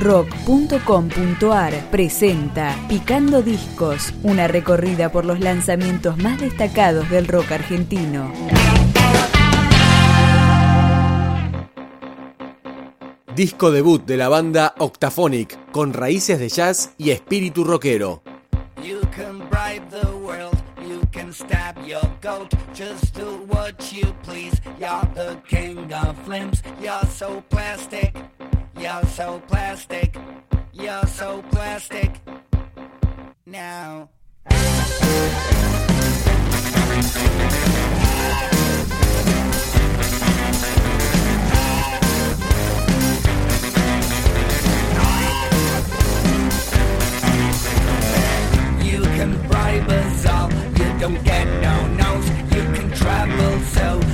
rock.com.ar presenta Picando Discos, una recorrida por los lanzamientos más destacados del rock argentino. Disco debut de la banda Octaphonic, con raíces de jazz y espíritu rockero. You can bribe the world, you can stab your goat, just do what you please, you're the king of limbs, you're so plastic. You're so plastic. You're so plastic. Now. You can bribe us all. You don't get no notes. You can travel so.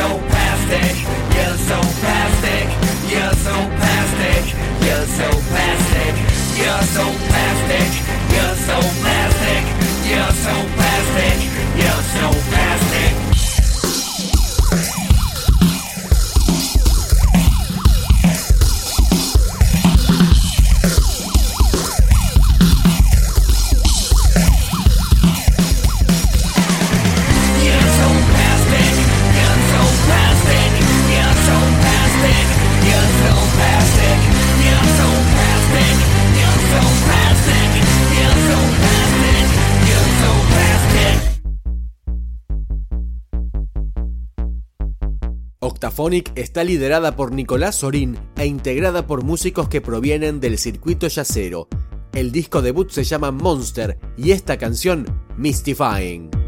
No. Symphonic está liderada por Nicolás Sorín e integrada por músicos que provienen del circuito yacero. El disco debut se llama Monster y esta canción Mystifying.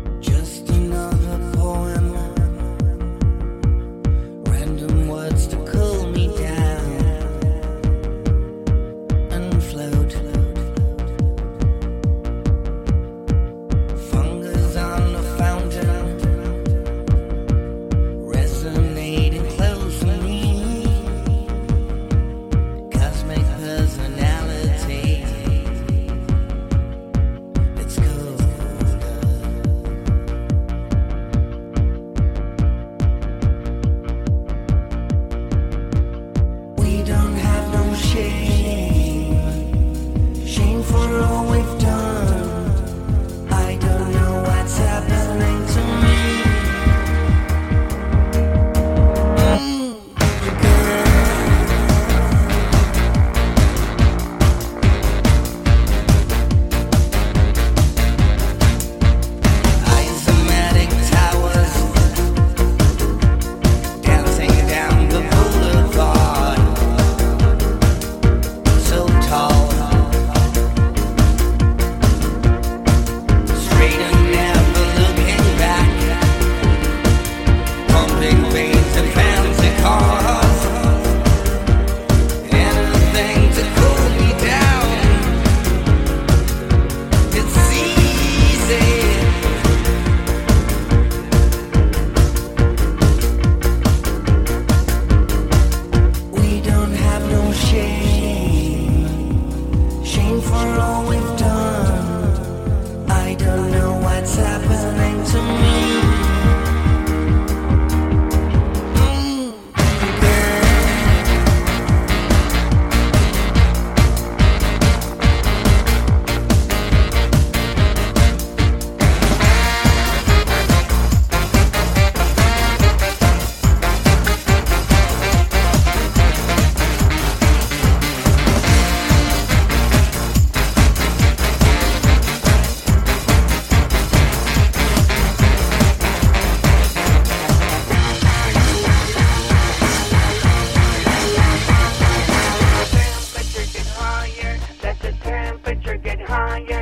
temperature get higher.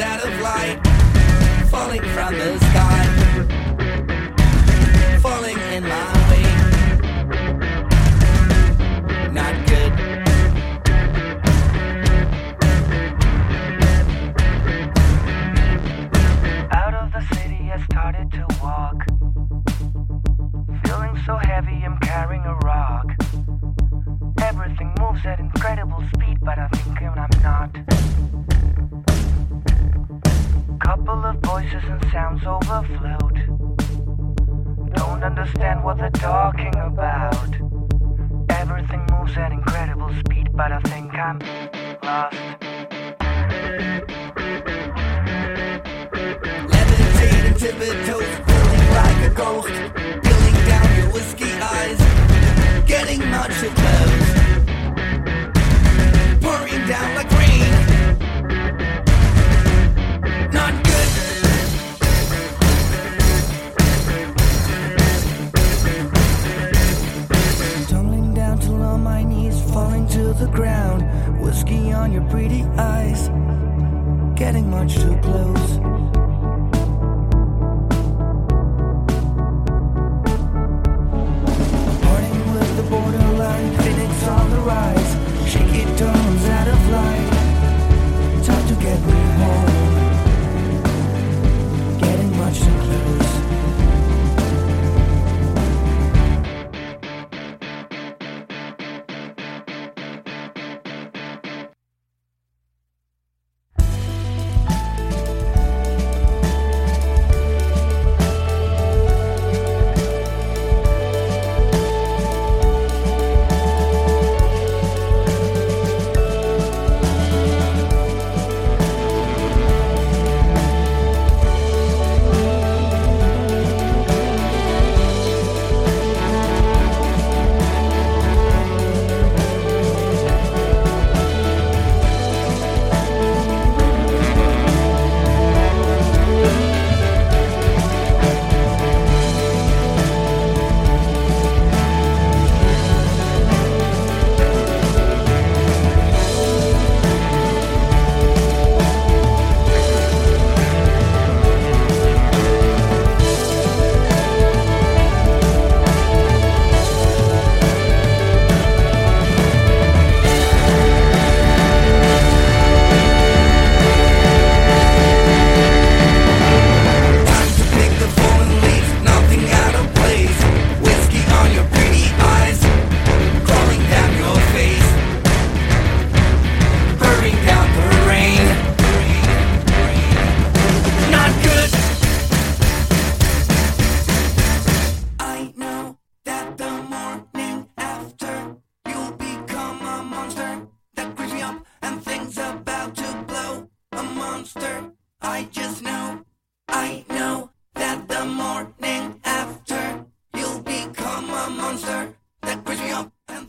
out of light, falling from the sky, falling. at incredible speed, but I think I'm lost. Levitating to the toes, feeling like a ghost. Peeling down your whiskey eyes, getting much too close. Pouring down like rain. Not ground, whiskey on your pretty eyes, getting much too close.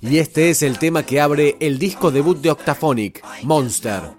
Y este es el tema que abre el disco debut de Octaphonic, Monster.